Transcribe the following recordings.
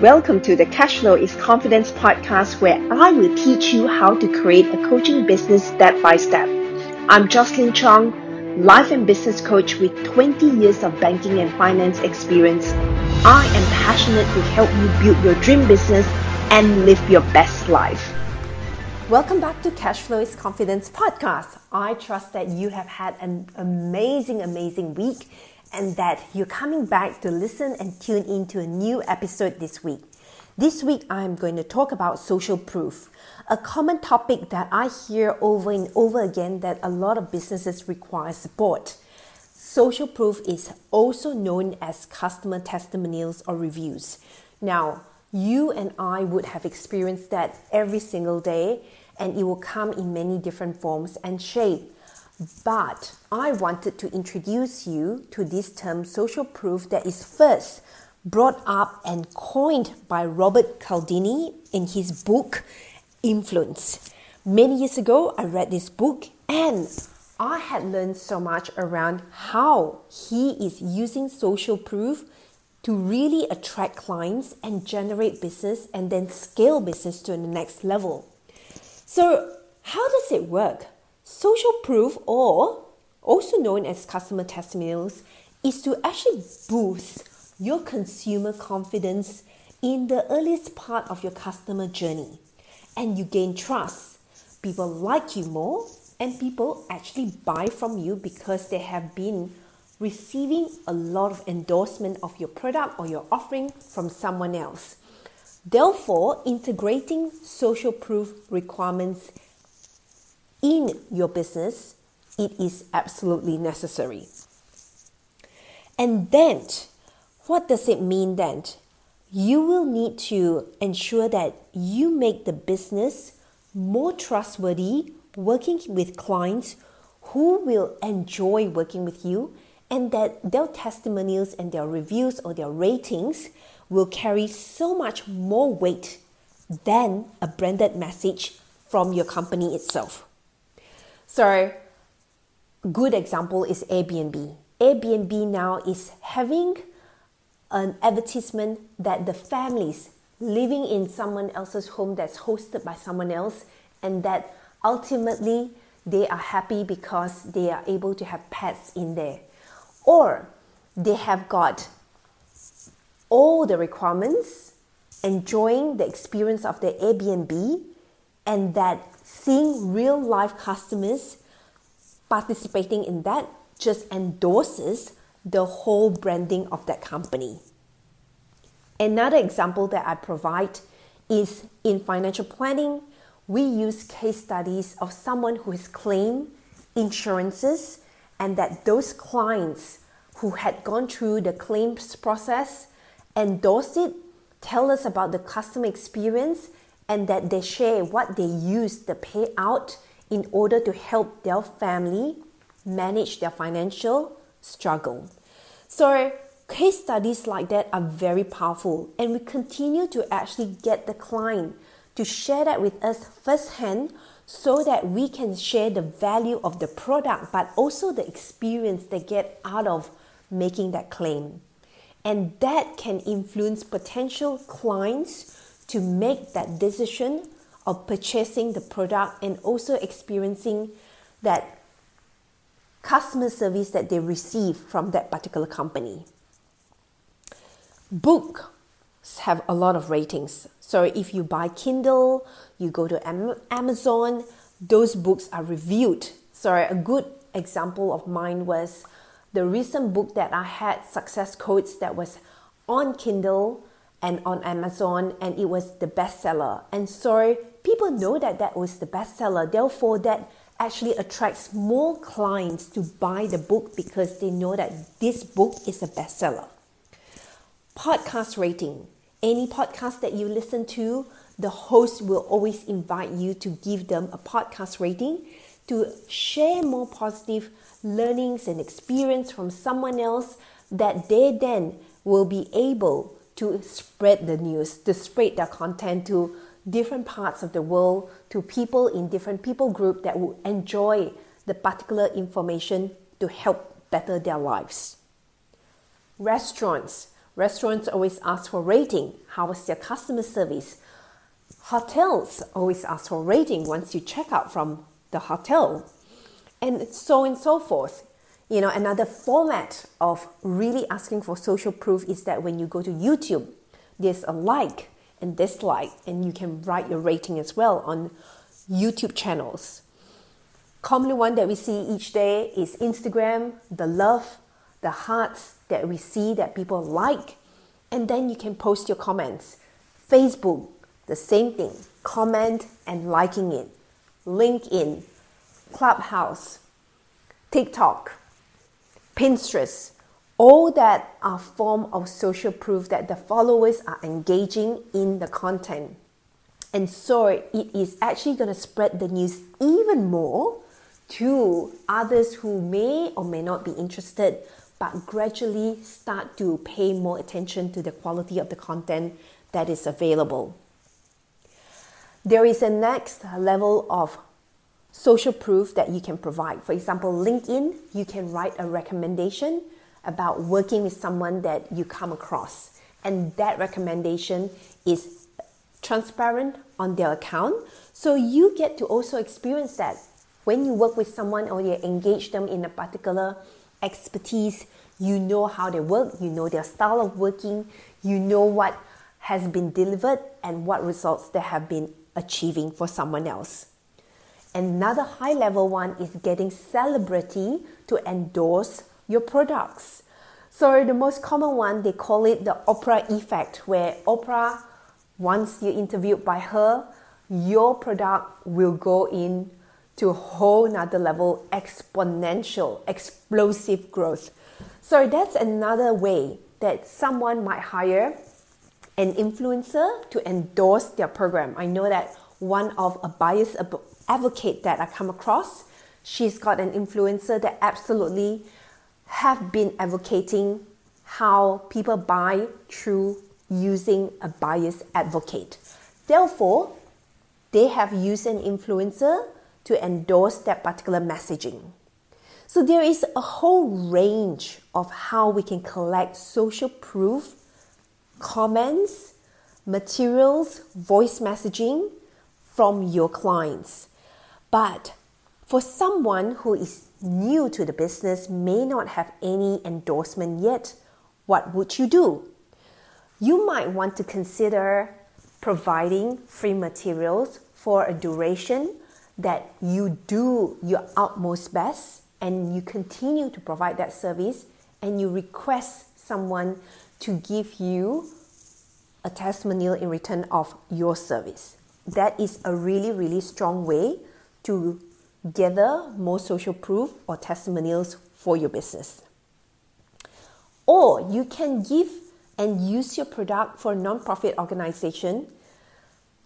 Welcome to the Cashflow is Confidence podcast, where I will teach you how to create a coaching business step by step. I'm Jocelyn Chong, life and business coach with 20 years of banking and finance experience. I am passionate to help you build your dream business and live your best life. Welcome back to Cashflow is Confidence podcast. I trust that you have had an amazing, amazing week and that you're coming back to listen and tune into a new episode this week. This week, I'm going to talk about social proof, a common topic that I hear over and over again that a lot of businesses require support. Social proof is also known as customer testimonials or reviews. Now, you and I would have experienced that every single day, and it will come in many different forms and shape. But I wanted to introduce you to this term social proof that is first brought up and coined by Robert Cialdini in his book Influence. Many years ago, I read this book and I had learned so much around how he is using social proof to really attract clients and generate business and then scale business to the next level. So, how does it work? Social proof, or also known as customer testimonials, is to actually boost your consumer confidence in the earliest part of your customer journey. And you gain trust. People like you more, and people actually buy from you because they have been receiving a lot of endorsement of your product or your offering from someone else. Therefore, integrating social proof requirements in your business, it is absolutely necessary. And then, what does it mean then? You will need to ensure that you make the business more trustworthy working with clients who will enjoy working with you and that their testimonials and their reviews or their ratings will carry so much more weight than a branded message from your company itself. So, good example is Airbnb. Airbnb now is having an advertisement that the families living in someone else's home that's hosted by someone else and that ultimately they are happy because they are able to have pets in there or they have got all the requirements enjoying the experience of the Airbnb and that seeing real life customers participating in that just endorses the whole branding of that company. Another example that I provide is in financial planning, we use case studies of someone who has claimed insurances and that those clients who had gone through the claims process endorse it, tell us about the customer experience, and that they share what they use the payout in order to help their family manage their financial struggle. So, case studies like that are very powerful, and we continue to actually get the client to share that with us firsthand so that we can share the value of the product but also the experience they get out of making that claim. And that can influence potential clients to make that decision of purchasing the product and also experiencing that customer service that they receive from that particular company. Books have a lot of ratings. So if you buy Kindle, you go to Amazon, those books are reviewed. So a good example of mine was the recent book that I had, Success Codes, that was on Kindle and on Amazon, and it was the bestseller. And so people know that that was the bestseller. Therefore, that actually attracts more clients to buy the book because they know that this book is a bestseller. Podcast rating. Any podcast that you listen to, the host will always invite you to give them a podcast rating to share more positive learnings and experience from someone else that they then will be able to spread the news, to spread their content to different parts of the world, to people in different people group that will enjoy the particular information to help better their lives. Restaurants. Restaurants always ask for rating. How was their customer service? Hotels always ask for rating once you check out from the hotel. And so and so forth. You know, another format of really asking for social proof is that when you go to YouTube, there's a like and dislike, and you can write your rating as well on YouTube channels. Commonly, one that we see each day is Instagram, the love, the hearts that we see that people like, and then you can post your comments. Facebook, the same thing, comment and liking it. LinkedIn, Clubhouse, TikTok, Pinterest, all that are form of social proof that the followers are engaging in the content. And so it is actually going to spread the news even more to others who may or may not be interested, but gradually start to pay more attention to the quality of the content that is available. There is a next level of social proof that you can provide. For example, LinkedIn, you can write a recommendation about working with someone that you come across. And that recommendation is transparent on their account. So you get to also experience that when you work with someone or you engage them in a particular expertise, you know how they work, you know their style of working, you know what has been delivered and what results they have been achieving for someone else. Another high level one is getting celebrity to endorse your products. So the most common one, they call it the Oprah effect, where Oprah, once you're interviewed by her, your product will go in to a whole nother level, exponential, explosive growth. So that's another way that someone might hire an influencer to endorse their program. I know that one of a bias advocate that I come across, she's got an influencer that absolutely have been advocating how people buy through using a buyer's advocate. Therefore, they have used an influencer to endorse that particular messaging. So there is a whole range of how we can collect social proof, comments, materials, voice messaging from your clients. But for someone who is new to the business, may not have any endorsement yet, what would you do? You might want to consider providing free materials for a duration that you do your utmost best and you continue to provide that service and you request someone to give you a testimonial in return of your service. That is a really, really strong way to gather more social proof or testimonials for your business. Or you can give and use your product for a nonprofit organization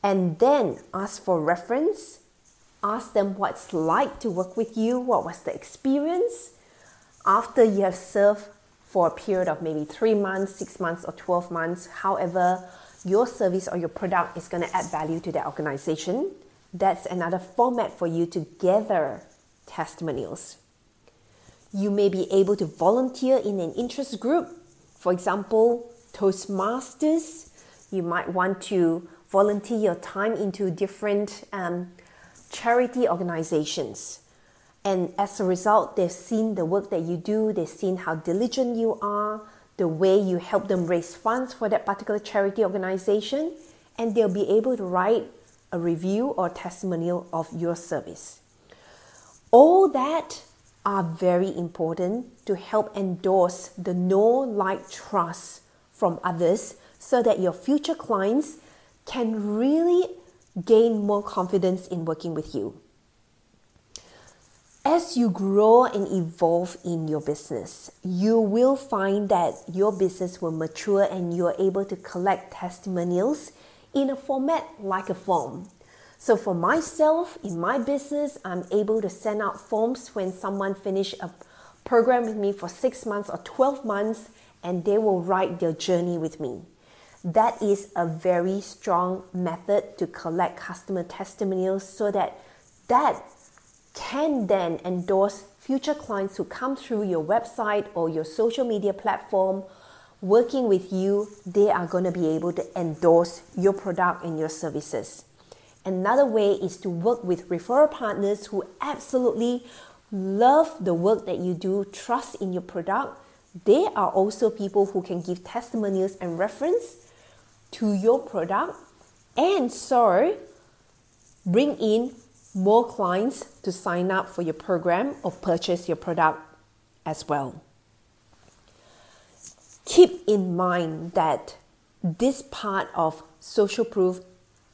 and then ask for reference, ask them what's like to work with you, what was the experience after you have served for a period of maybe three months, six months, or 12 months, however, your service or your product is going to add value to the organization that's another format for you to gather testimonials. You may be able to volunteer in an interest group, for example, Toastmasters. You might want to volunteer your time into different um, charity organizations. And as a result, they've seen the work that you do, they've seen how diligent you are, the way you help them raise funds for that particular charity organization, and they'll be able to write a review or testimonial of your service. All that are very important to help endorse the know, like, trust from others so that your future clients can really gain more confidence in working with you. As you grow and evolve in your business, you will find that your business will mature and you're able to collect testimonials in a format like a form. So for myself, in my business, I'm able to send out forms when someone finish a program with me for six months or 12 months and they will write their journey with me. That is a very strong method to collect customer testimonials so that that can then endorse future clients who come through your website or your social media platform working with you, they are going to be able to endorse your product and your services. Another way is to work with referral partners who absolutely love the work that you do, trust in your product. They are also people who can give testimonials and reference to your product and so bring in more clients to sign up for your program or purchase your product as well. Keep in mind that this part of social proof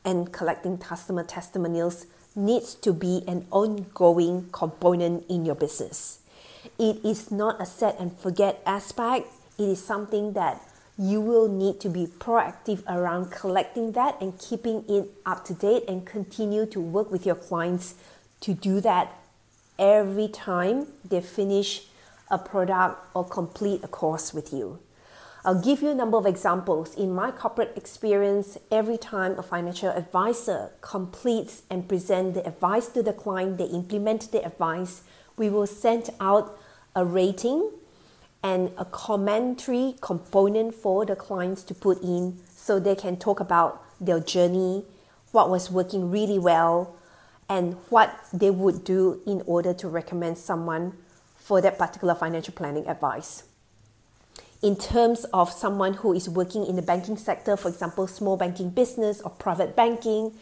and collecting customer testimonials needs to be an ongoing component in your business. It is not a set and forget aspect, it is something that you will need to be proactive around collecting that and keeping it up to date and continue to work with your clients to do that every time they finish a product or complete a course with you. I'll give you a number of examples. In my corporate experience, every time a financial advisor completes and presents the advice to the client, they implement the advice, we will send out a rating and a commentary component for the clients to put in so they can talk about their journey, what was working really well, and what they would do in order to recommend someone for that particular financial planning advice. In terms of someone who is working in the banking sector, for example, small banking business or private banking,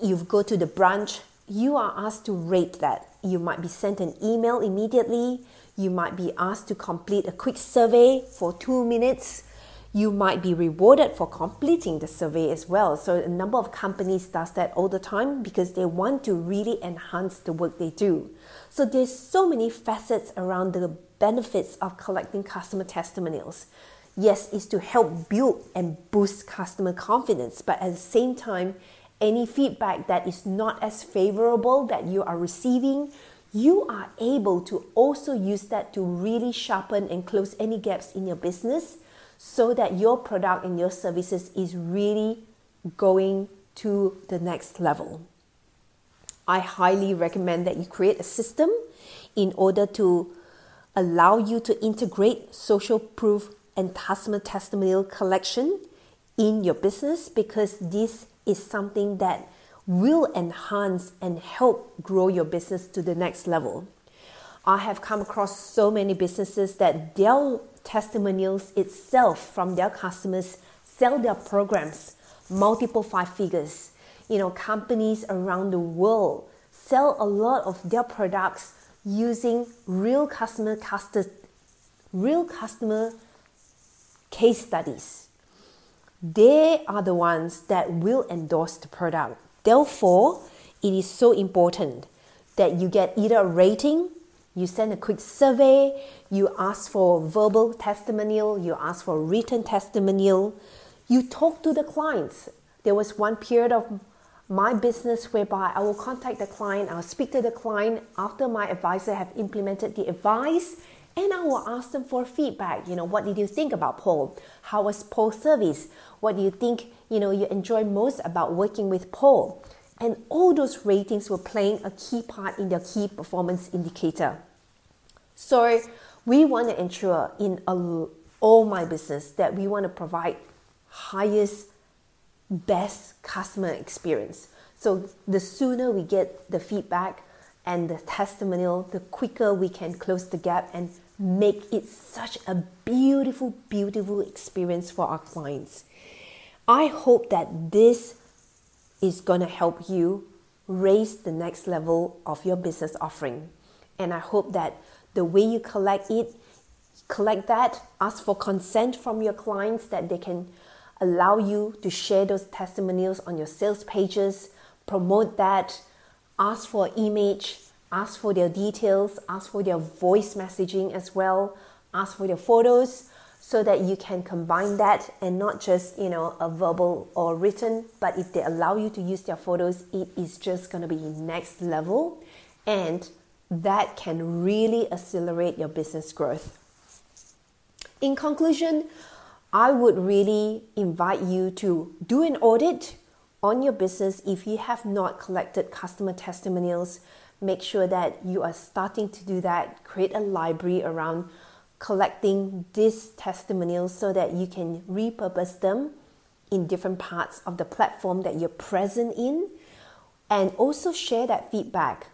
you go to the branch, you are asked to rate that. You might be sent an email immediately you might be asked to complete a quick survey for two minutes. You might be rewarded for completing the survey as well. So a number of companies does that all the time because they want to really enhance the work they do. So there's so many facets around the benefits of collecting customer testimonials. Yes, is to help build and boost customer confidence, but at the same time, any feedback that is not as favorable that you are receiving, you are able to also use that to really sharpen and close any gaps in your business so that your product and your services is really going to the next level. I highly recommend that you create a system in order to allow you to integrate social proof and customer testimonial collection in your business because this is something that will enhance and help grow your business to the next level. I have come across so many businesses that their testimonials itself from their customers sell their programs multiple five figures. You know, companies around the world sell a lot of their products using real customer custom, real customer case studies. They are the ones that will endorse the product. Therefore, it is so important that you get either a rating, you send a quick survey, you ask for verbal testimonial, you ask for written testimonial, you talk to the clients. There was one period of my business whereby I will contact the client, I'll speak to the client after my advisor have implemented the advice and I will ask them for feedback. You know, what did you think about Paul? How was Paul's service? What do you think, you know, you enjoy most about working with Paul? And all those ratings were playing a key part in their key performance indicator. So we want to ensure in a, all my business that we want to provide highest, best customer experience. So the sooner we get the feedback, and the testimonial, the quicker we can close the gap and make it such a beautiful, beautiful experience for our clients. I hope that this is going to help you raise the next level of your business offering. And I hope that the way you collect it, collect that, ask for consent from your clients that they can allow you to share those testimonials on your sales pages, promote that ask for image, ask for their details, ask for their voice messaging as well, ask for their photos so that you can combine that and not just, you know, a verbal or written, but if they allow you to use their photos, it is just going to be next level and that can really accelerate your business growth. In conclusion, I would really invite you to do an audit on your business, if you have not collected customer testimonials, make sure that you are starting to do that. Create a library around collecting these testimonials so that you can repurpose them in different parts of the platform that you're present in and also share that feedback.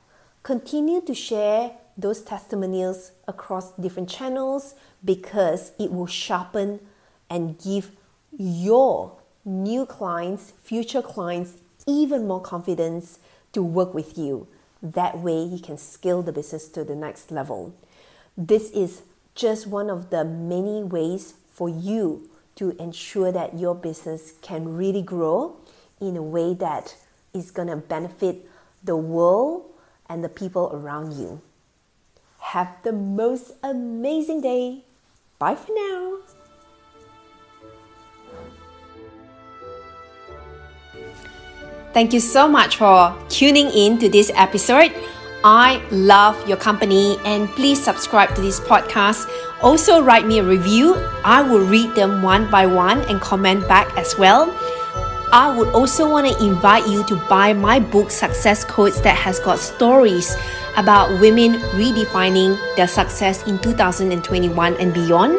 Continue to share those testimonials across different channels because it will sharpen and give your new clients, future clients, even more confidence to work with you. That way, you can scale the business to the next level. This is just one of the many ways for you to ensure that your business can really grow in a way that is going to benefit the world and the people around you. Have the most amazing day. Bye for now. Thank you so much for tuning in to this episode. I love your company and please subscribe to this podcast. Also, write me a review. I will read them one by one and comment back as well. I would also want to invite you to buy my book, Success Codes, that has got stories about women redefining their success in 2021 and beyond.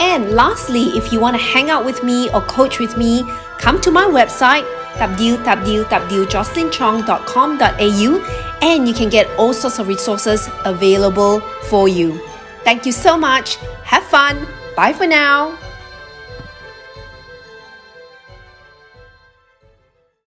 And lastly, if you want to hang out with me or coach with me, come to my website www.jocelynchong.com.au and you can get all sorts of resources available for you. Thank you so much. Have fun. Bye for now.